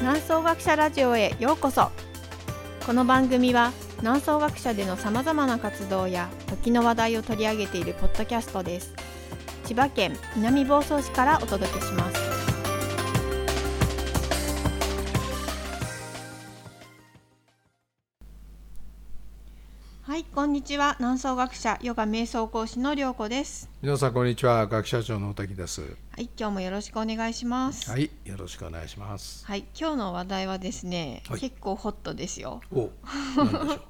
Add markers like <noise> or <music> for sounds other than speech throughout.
南総学者ラジオへようこそ。この番組は南総学者でのさまざまな活動や時の話題を取り上げているポッドキャストです。千葉県南房総市からお届けします。はいこんにちは。南総学者ヨガ瞑想講師の涼子です。皆さんこんにちは。学者長の大滝です。はい今日もよろしくお願いします。はいよろしくお願いします。はい、今日の話題はですね、はい。結構ホットですよ。おなんでしょう。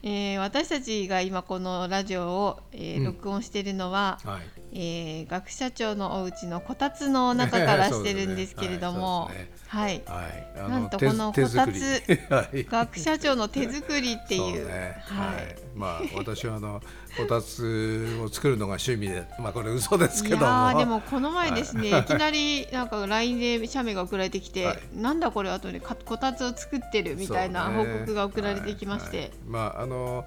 <laughs> えー私たちが今このラジオを、えーうん。録音しているのは、はいえー学者長のお家のこたつの中からしてるんですけれども、<laughs> そうですね。はい、はい。あなんと手このこた <laughs> はい。学者長の手作りっていう、そうね。ははい。い、まあ私はあのこたつを作るのが趣味でまあこれ嘘ですいけども。やーでもこの前ですね、、はい。きなりなんか LINE で写メが送られてきて、はい。なんだこれあとねかこたつを作ってるみたいな報告が送られてきまして、はい。はい。まああの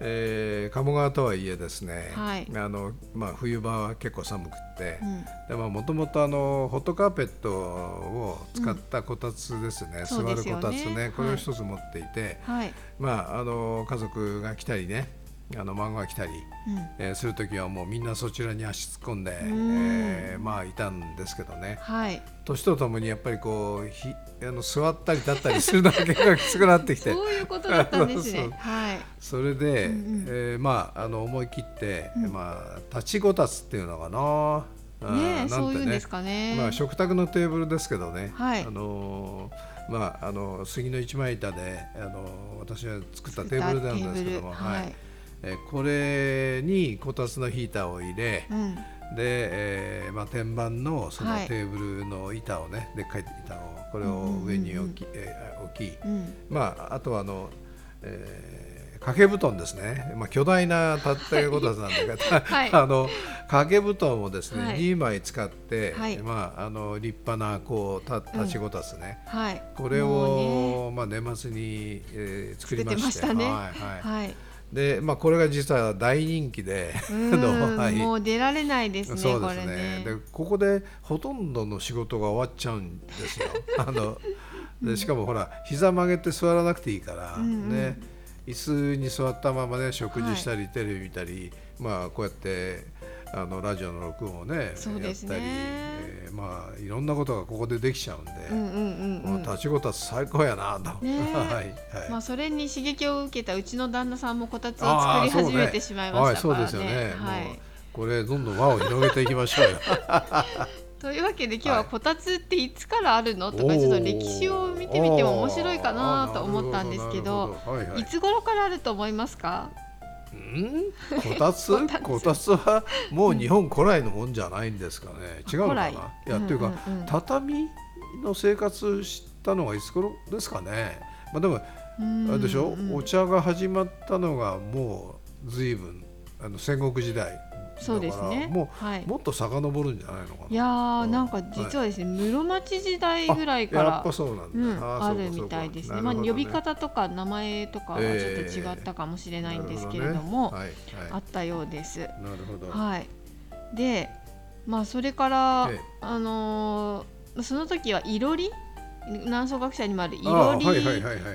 えー鴨川とはいえですね、はい。あのまあ、冬場は結構寒くって、うん。でもともとあのホットカーペットを使ったこたつですね、そうですよね。座るこたつね。これはいを一つ持っていて、はい、まああの家族が来たりねあの孫が来たり、うん。えーする時はもうみんなそちらに足突っ込んで、ん。えーまあいたんですけどね。はい、年とともにやっぱりこうひあの座ったり立ったりするのが結構きつくなってきて。そういうことだったんです <laughs> そうね。はい。それで、うんうん。えーまああの思い切って、うん。まあ立ちこたつっていうのかな。うんねえ、なんてそういうんですかね。まあ、食卓のテーブルですけどね、はい。あのーまあ、あの杉の一枚板で、あの私が作ったテーブルなんですけども、はいえーこれにこたつのヒーターを入れ、うん、で、えーまあ、天板のそのはい。テーブルの板をね、でっかい板をこれを上に置き,、えー置きうん、まあ、あとはあの、えー掛け布団ですね、まあ、巨大な立ってこたつなんだけど、はい。<laughs> <laughs> あの掛け布団をですね、はい。2枚使って、はい。まあ、あの立派なこうた立ちこたつね、はい。これもを、まあ、年末に、えー作うね、りましてましたね。はいはい。はい。でまあ、これが実は大人気ではいん、<laughs> もう出られないですね。そうですねね。でここでほとんどの仕事が終わっちゃうんですよ。<laughs> あのでしかもほら膝曲げて座らなくていいから、うんうんね椅子に座ったままね食事したり、テレビ見たりまあこうやってあのラジオの録音をねそうですねやったり、えーまあいろんなことがここでできちゃうんで、うんうんうんうん。もう立ちこたつ最高やなと、ねえはいはい。まあそれに刺激を受けたうちの旦那さんもこたつを作り始めてしまいましたからね。はい、そうですよね。はいこれどんどん輪を広げていきましょうよ。<laughs> というわけで今日ははいこたつっていつからあるの？とかおーちょっと歴史を見てみても面白いかなと思ったんですけどほどどはいはいいつ頃からあると思いますか？ん？こたつ？こたつ。はもう日本古来のもんじゃないんですかね、違うのかな？い。や、っていうか、うんうんうん。畳の生活したのがいつ頃ですかね。まあでもあれでしょ、うんお茶が始まったのがもう随分あの戦国時代そうですね。もう、はい。もっと遡るんじゃないのかな。いやーなんか実はですね、室町時代ぐらいからあやっぱそうなんだ、うん、あるみたいですね。まあ呼び方とか名前とかはちょっと違ったかもしれないんですけれども、はいあったようです。はい、なるほど、はい。で、まあそれから、ええ。あのーその時はいろり南総学者にもあるいあろり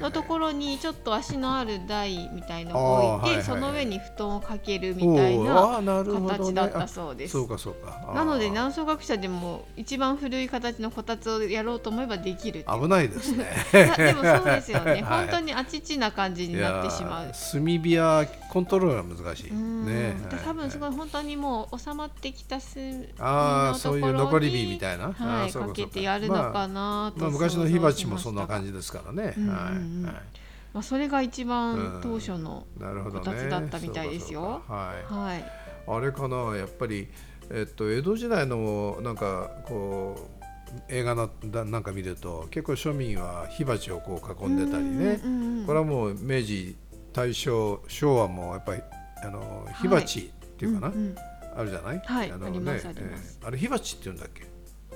のところにちょっと足のある台みたいのを置いて、その上に布団をかけるみたいな形だったあそうです。そうかそうか。なので南総学者でも一番古い形のこたつをやろうと思えばできる危ないですね。<laughs> でもそうですよね、<laughs> はい。本当にあちちな感じになってしまう。炭火はコントロールが難しいうん。ねで多分すごいい本当にもう収まってきた炭ああそういうのところに残り火みたいな？あはい、かけてやるのかなとまあ、昔の火鉢もそんな感じ、じですからね、はいはい。まあ、それが一番うん当初の、なるほどね。こたつだったみたいですよ。はい。はい。あれかなやっぱり、えっと、江戸時代のなんかこう映画なだなんか見ると結構庶民は火鉢をこう囲んでたりね、これはもう明治大正昭和もやっぱりあの火鉢っていうかな、あるじゃない、はい。のありますねあれ火鉢って言うんだっけ？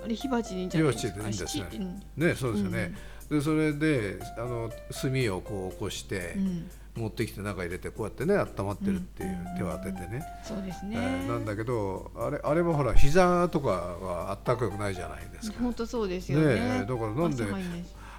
あれ火鉢でいいんじゃないですか？火鉢でいいんですね。ねそうですよね、でそれであの炭をこう起こして、うん。持ってきて中入れてこうやってね温まってるっていう、手を当ててね、そうですね、えーなんだけどあれあれもほら膝とかはあったかくないじゃないですか。本当そうですよね。ねえだからなんで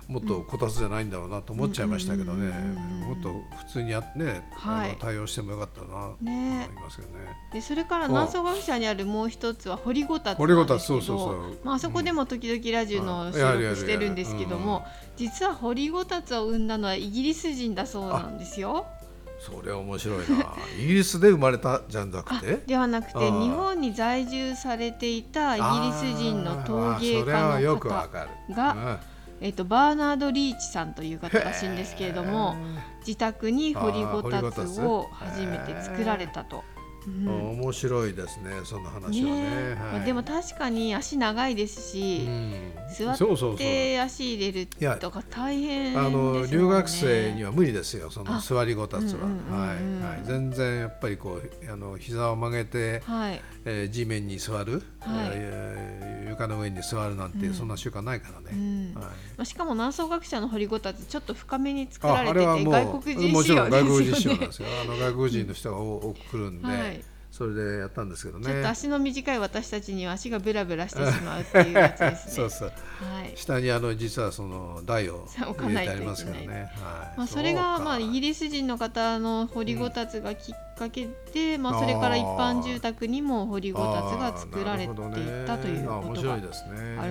もっとこたつじゃないんだろうなと思っちゃいましたけどね、うんうんうんうんもっと普通にやね、はい対応してもよかったなと思いねますけどね。でそれから南総学者にあるもう一つは堀ごたつ堀ごたつそうそうそうまああそこでも時々ラジオの収録してるんですけども、うん実は堀ごたつを生んだのはイギリス人だそうなんですよ。それは面白いな。<laughs> イギリスで生まれたじゃなくあて。ではなくて日本に在住されていたイギリス人の陶芸家の方、かる。がえっとバーナード・リーチさんという方らしいんですけれども自宅に掘りごたつを初めて作られたと。うん。面白いですねその話はね。ねまあはい。でも確かに足長いですし、うん。座って足入れるとか大変ね。あの留学生には無理ですよそのあ。座りごたつは、うんうんうんうんはいはい、全然やっぱりこうあの膝を曲げて、はい。えー地面に座る、はい。えー床の上に座るなんて、うん。そんな習慣ないからうね、ん。はい、まあ、しかも南総学者の掘りごたつちょっと深めに作あられててあれはも外国人うもち仕様ろん外国人ですよね仕様なんで。すよ。<laughs> あの外国人の人が多多く来るんで、はいそれでやったんですけどね。ちょっと足の短い私たちには足がブラブラしてしまうっていうやつですね。<laughs> そうそう。はい。下にあの実はその台をそう入れてありますからね、はい。まあ、それがまあイギリリス人の方の掘りごたつがきっかけで、まあ、それから一般住宅にも掘りごたつが作られていったということがある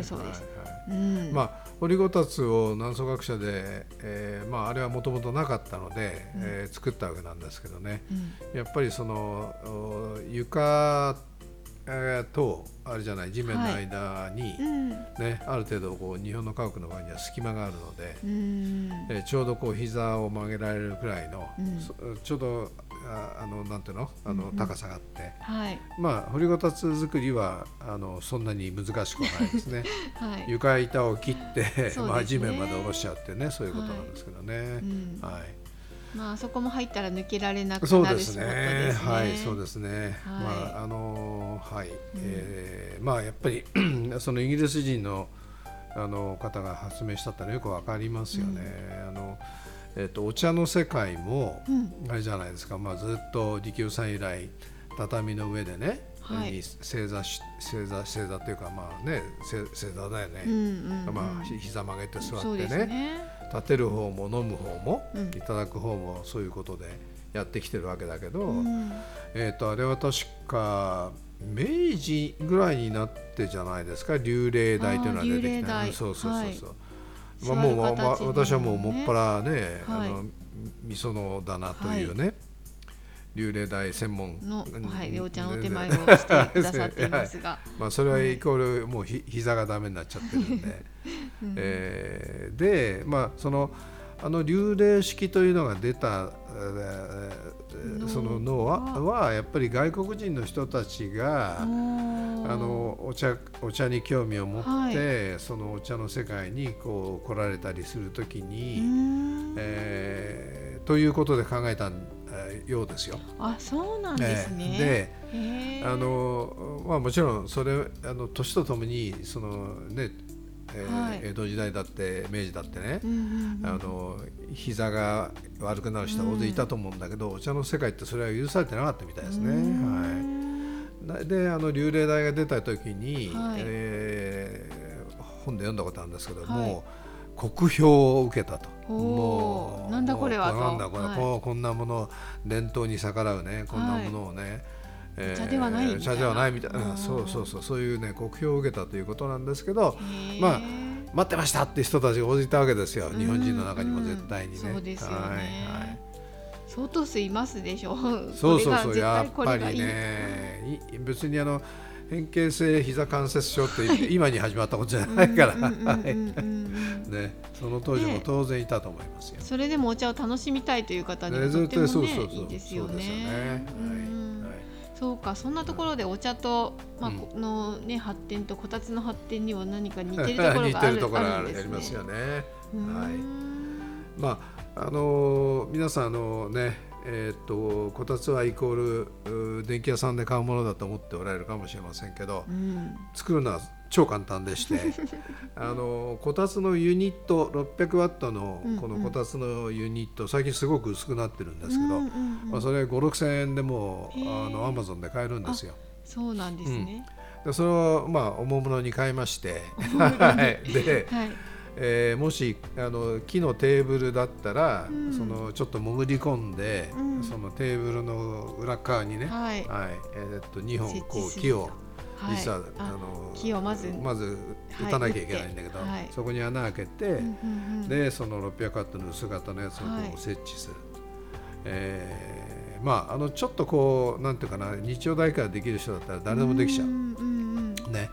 そうです。はいはい。うん。まあ、掘りごたつを南総学者で、えーまあ、あれはもともとなかったので、うん。えー作ったわけなんですけどね。うん。やっぱりそのお床、えーとあれじゃない地面の間に、うん。ねある程度こう日本の家屋の場合には隙間があるので、うん。えーちょうどこう膝を曲げられるくらいの、ちょうどああのなんていうの？あの、うんうん。高さがあって。はい。まあ掘りごたつ作りはあのそんなに難しくはないですね。<laughs> はい、床板を切って、ね。まあ、地面まで下ろしちゃうってねそういうことなんですけどね。うん。はい。まああそこも入ったら抜けられなくなるね。ですね。はいそうですね。はい。まああのはい、えーまあやっぱり <clears throat> そのイギリス人のあの方が発明したってのはよくわかりますよね。あのえっ、とお茶の世界も、うん。あれじゃないですか。まあずっと利休さん以来畳の上でね。はい。に正座し正座正座っていうかまあね正正座だよね。うんうんうん。まあ、ひ膝曲げて座ってね。ね。立てる方も飲む方も、うん。いただく方もそういうことでやってきてるわけだけど、うん。えー、とあれは確か明治ぐらいになってじゃないですか。流霊台というのが出てきた。そうそうそうそう、はいまあ、もう、まあ私はもうもっぱらね、はい。あのみその棚というね、流霊台専門の、うんはい、りょうちゃんお手前をでしてくださっていますが、<laughs> まあ、それはイコールもうひ膝がダメになっちゃってるんで、<laughs> うん。えーでまあそのあの流霊式というのが出た、えーのそののはは。やっぱり外国人の人たちが、ああのお茶お茶に興味を持って、はそのお茶の世界にこう来られたりするときに、うん。えーということで考えたえーようですよ。あそうなんですね。えーであのまあ、もちろんそれあの年とともにその、ねえーはい。江戸時代だって明治だってね、うんうんうん。あの膝が悪くなる人は大勢いたと思うんだけど、お茶の世界ってそれは許されてなかったみたいですね。うん。はい、であの流霊台が出た時に、はい。えー本で読んだことあるんですけども、はい。酷評を受けたと。おー。なんだこれはもうなんだ。これ、はい。こんなもの伝統に逆らうねこんなものをね、えー茶ではないみたいな。茶ではないみたいな、うんそうそうそうそういうね酷評を受けたということなんですけど、まあ待ってましたって人たちが応じたわけですよ。日本人の中にも絶対にね。うんそうですよね、はいはい相当数いますでしょそうそうそうやっぱりね。い別にあの変形性膝関節症って今に始まったことじゃないから、ね、その当時も当然いたと思いますよ。それでもお茶を楽しみたいという方にとってもそうそうそうねいいですよね。そうかそんなところでお茶と、まあうん。このね発展とこたつの発展には何か似てるところ似がある <laughs> てるところありますよね。うん。はい。まああのー皆さんあのねえーっとこたつはイコール電気屋さんで買うものだと思っておられるかもしれませんけど、うん作るのは超簡単でして <laughs> あのこたつのユニット600ワットのうんこのこたつのユニット、最近すごく薄くなってるんですけど、うんうんうんまあ、それ5 6千円でもあのアマゾンで買えるんですよ。そうなんですね。でそれをまあおもむろに買いまして、<laughs> はい、で、はい。えーもしあの木のテーブルだったら、うん。そのちょっと潜り込んで、うん。そのテーブルの裏側にね、はい。えーっと2本こう木をはい。実は、ああの木をまずまず打たなきゃいけないんだけど、はい。そこに穴開けて、うんうんうん。でその600ワットの薄型のやつを設置する、えーまああのちょっとこうなんていうかな日曜大からできる人だったら誰でもできちゃう、んうんうん。ね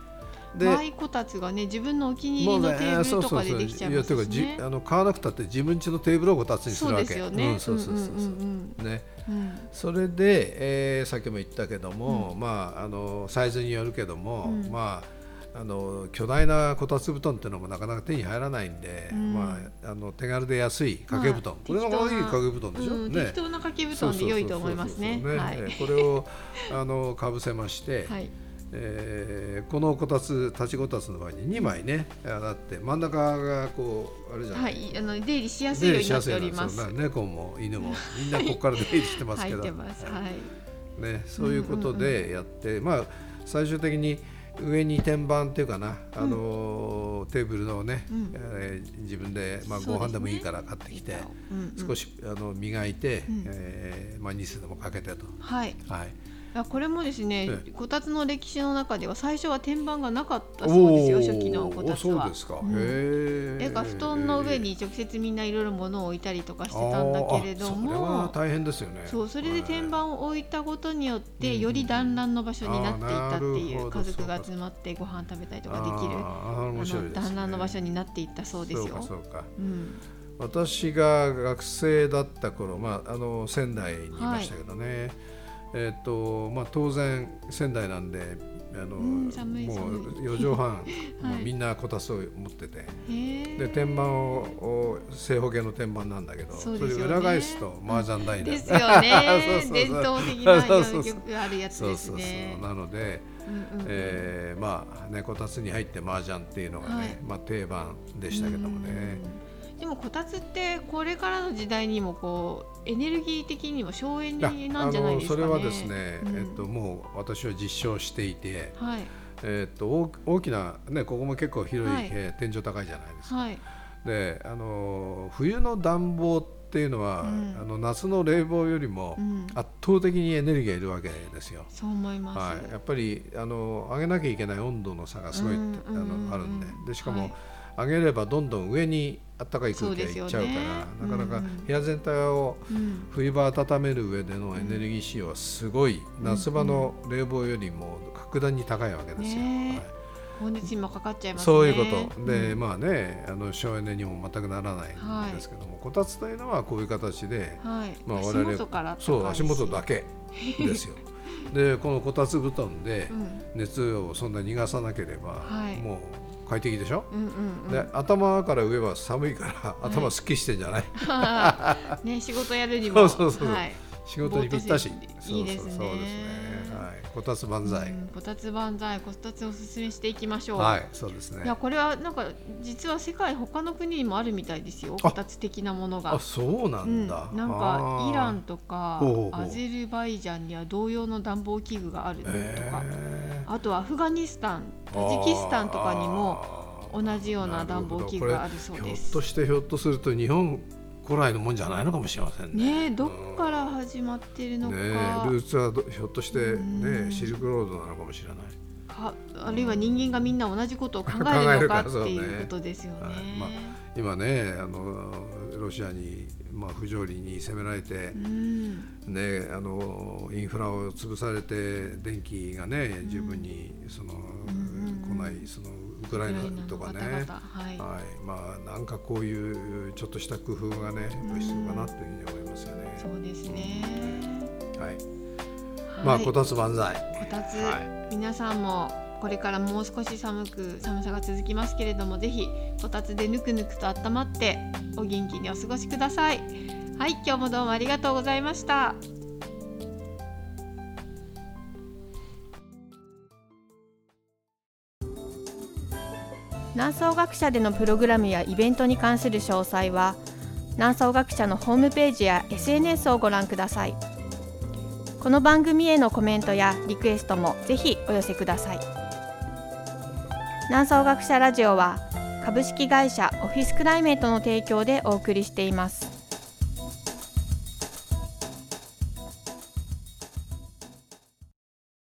マイこたつがね自分のお気に入りのテーブルとかでできちゃいますしいやていうねかじあの買わなくたって自分家のテーブルをこたつにすそうるわけ。ですよね。うん、そうそうそうそう、うんうんねうん。うん。それで、えーさっきも言ったけども、まああのサイズによるけども、うん。まああの巨大なこたつ布団っていうのもなかなか手に入らないんで、うん。まああの手軽で安い掛け布団、まあこれがい適当な掛け布団でしょ、うんね。適当な掛け布団で良いと思いますね。これをあのかぶせまして、はいえーこのこたつ立ちこたつの場合に2枚ねあって真ん中がこうあれじゃな、はいい、あの出入りしやすいようになっております。猫も犬もみんなここから出入りしてますけど、<laughs> 入ってます。はい。ね、そういうことでやって、まあ最終的に上に天板っていうかな、あのーテーブルをね、うん。えー自分で、まあ、ご飯でもいいから買ってきて、うんうん。少しあの磨いて、うん。えーまあ、ニスでもかけてと。はい。はい、いやこれもですねえ、こたつの歴史の中では最初は天板がなかったそうですよ。初期のこたつはおそうで。すか。うんへえ。だから布団の上に直接みんないろいろ物を置いたりとかしてたんだけれども、大変ですよね。そうそれで天板を置いたことによってうんより団らんの場所になっていたっていう家族が集まってご飯食べたりとかできる。団らんの場所になっていったそうですよそうか。そうか。うん私が学生だった頃、まあ、あの仙台にいましたけどね、えっとまあ、当然仙台なんであの、うんも寒う4畳半、<laughs> はい。みんなこたつを持ってて、へで天板をを正方形の天板なんだけどそれ裏返すと麻雀台になるですよね。<laughs> そうそうそう。伝統的なそうそうそうよくあるやつですそうそうねそう。なので、うんうんえーまあねこたつに入って麻雀っていうのがね、はい。まあ、定番でしたけどもね。うんでもこたつってこれからの時代にもこうエネルギー的にも省エネなんじゃないですかね。それはですね、うん。えっと、もう私は実証していて、はい。えっと、大大きな、ね、ここも結構広い、はい。えー天井高いじゃないですか。はい。であの冬の暖房っていうのは、うん。あの夏の冷房よりもうん。圧倒的にエネルギーがいるわけですよ。そう思います。はい、やっぱりあの上げなきゃいけない温度の差がすごい、うん。あのあるんで。でしかも、はい。上げればどんどん上に暖かい空気がいっちゃうからねなかなかうん部屋全体をうん冬場温める上でのエネルギー使用はすごい夏場の冷房よりも格段に高いわけですよ。はいもかかっちゃいますね。そういうことで、うんまあねあの省エネにも全くならないんですけども、こたつというのはこういう形で、はい。足まあ我々元からそう足元だけ。けですよ。<laughs> でこのこたつ布団でうん熱をそんな逃がさなければ、はいもう快適でしょ、うんうんうん。で頭から上は寒いから頭すっきりしてんじゃない、は <laughs> いね仕事やるにも。そうそうそうはい。仕事にぴったし。いいですね。そうそうそうですね。はいこたつ万歳、うんこたつ万歳。こたつおすすめしていきましょう。はいそうですね。いやこれはなんか実は世界他の国にもあるみたいですよ。あこたつ的なものが。あ。そうなうんん、だ、なんかあー。イランとかアゼルバイジャンには同様の暖房器具があるとか、あとアフガニスタンタジキスタンとかにも同じような暖房器具があるそうひょっですと。してひょっとすると日本古来のもんじゃないのかもしれませんね。ねえどっから始まってるのか,、ねえルーツはどひょっとしてうん。ねシルクロードなのかもしれない。かあるいは人間がみんな同じことを考えるのかっていうことですよね。はい。ま今ねあのロシアにまあ不条理に攻められてうん。ねあのインフラを潰されて電気がね十分にそのうん来ないそのウクライナとかね。はい。はい、まあなんかこういうちょっとした工夫がねやっぱり必要かなというふうに思いますよね。そうですね。はい、はい。まあこたつ万歳。こたつ、は皆さんもこれからもう少し寒く寒さが続きますけれどもぜひこたつでぬくぬくと温まってお元気にお過ごしください。はい今日もどうもありがとうございました南総学者でのプログラムやイベントに関する詳細は南総学者のホームページや SNS をご覧くださいこの番組へのコメントやリクエストもぜひお寄せください南総学者ラジオは株式会社オフィスクライメートの提供でお送りしています。